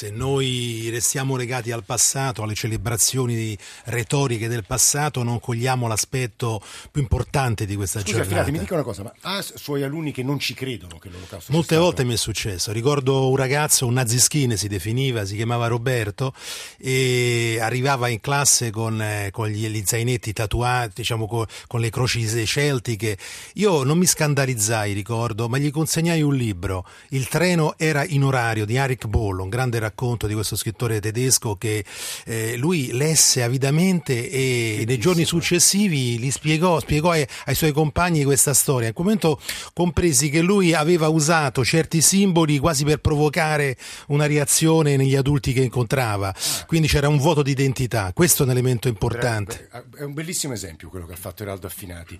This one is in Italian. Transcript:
se noi restiamo legati al passato, alle celebrazioni retoriche del passato, non cogliamo l'aspetto più importante di questa Scusa, giornata. Filati, mi dica una cosa, ma ha suoi alunni che non ci credono che l'olocausto Molte volte mi è successo. Ricordo un ragazzo, un nazischine si definiva, si chiamava Roberto e arrivava in classe con, eh, con gli, gli zainetti tatuati, diciamo co- con, le croci celtiche. Io non mi scandalizzai, ricordo, ma gli consegnai un libro. Il treno era in orario di Eric Boll, un grande racconto di questo scrittore tedesco che eh, lui lesse avidamente e nei giorni successivi gli spiegò, spiegò ai, ai suoi compagni questa storia. In quel momento compresi che lui aveva usato certi simboli quasi per provocare una reazione negli adulti che incontrava. Quindi c'era un vuoto di identità. Questo è un elemento importante. È un bellissimo esempio quello che ha fatto Eraldo Affinati.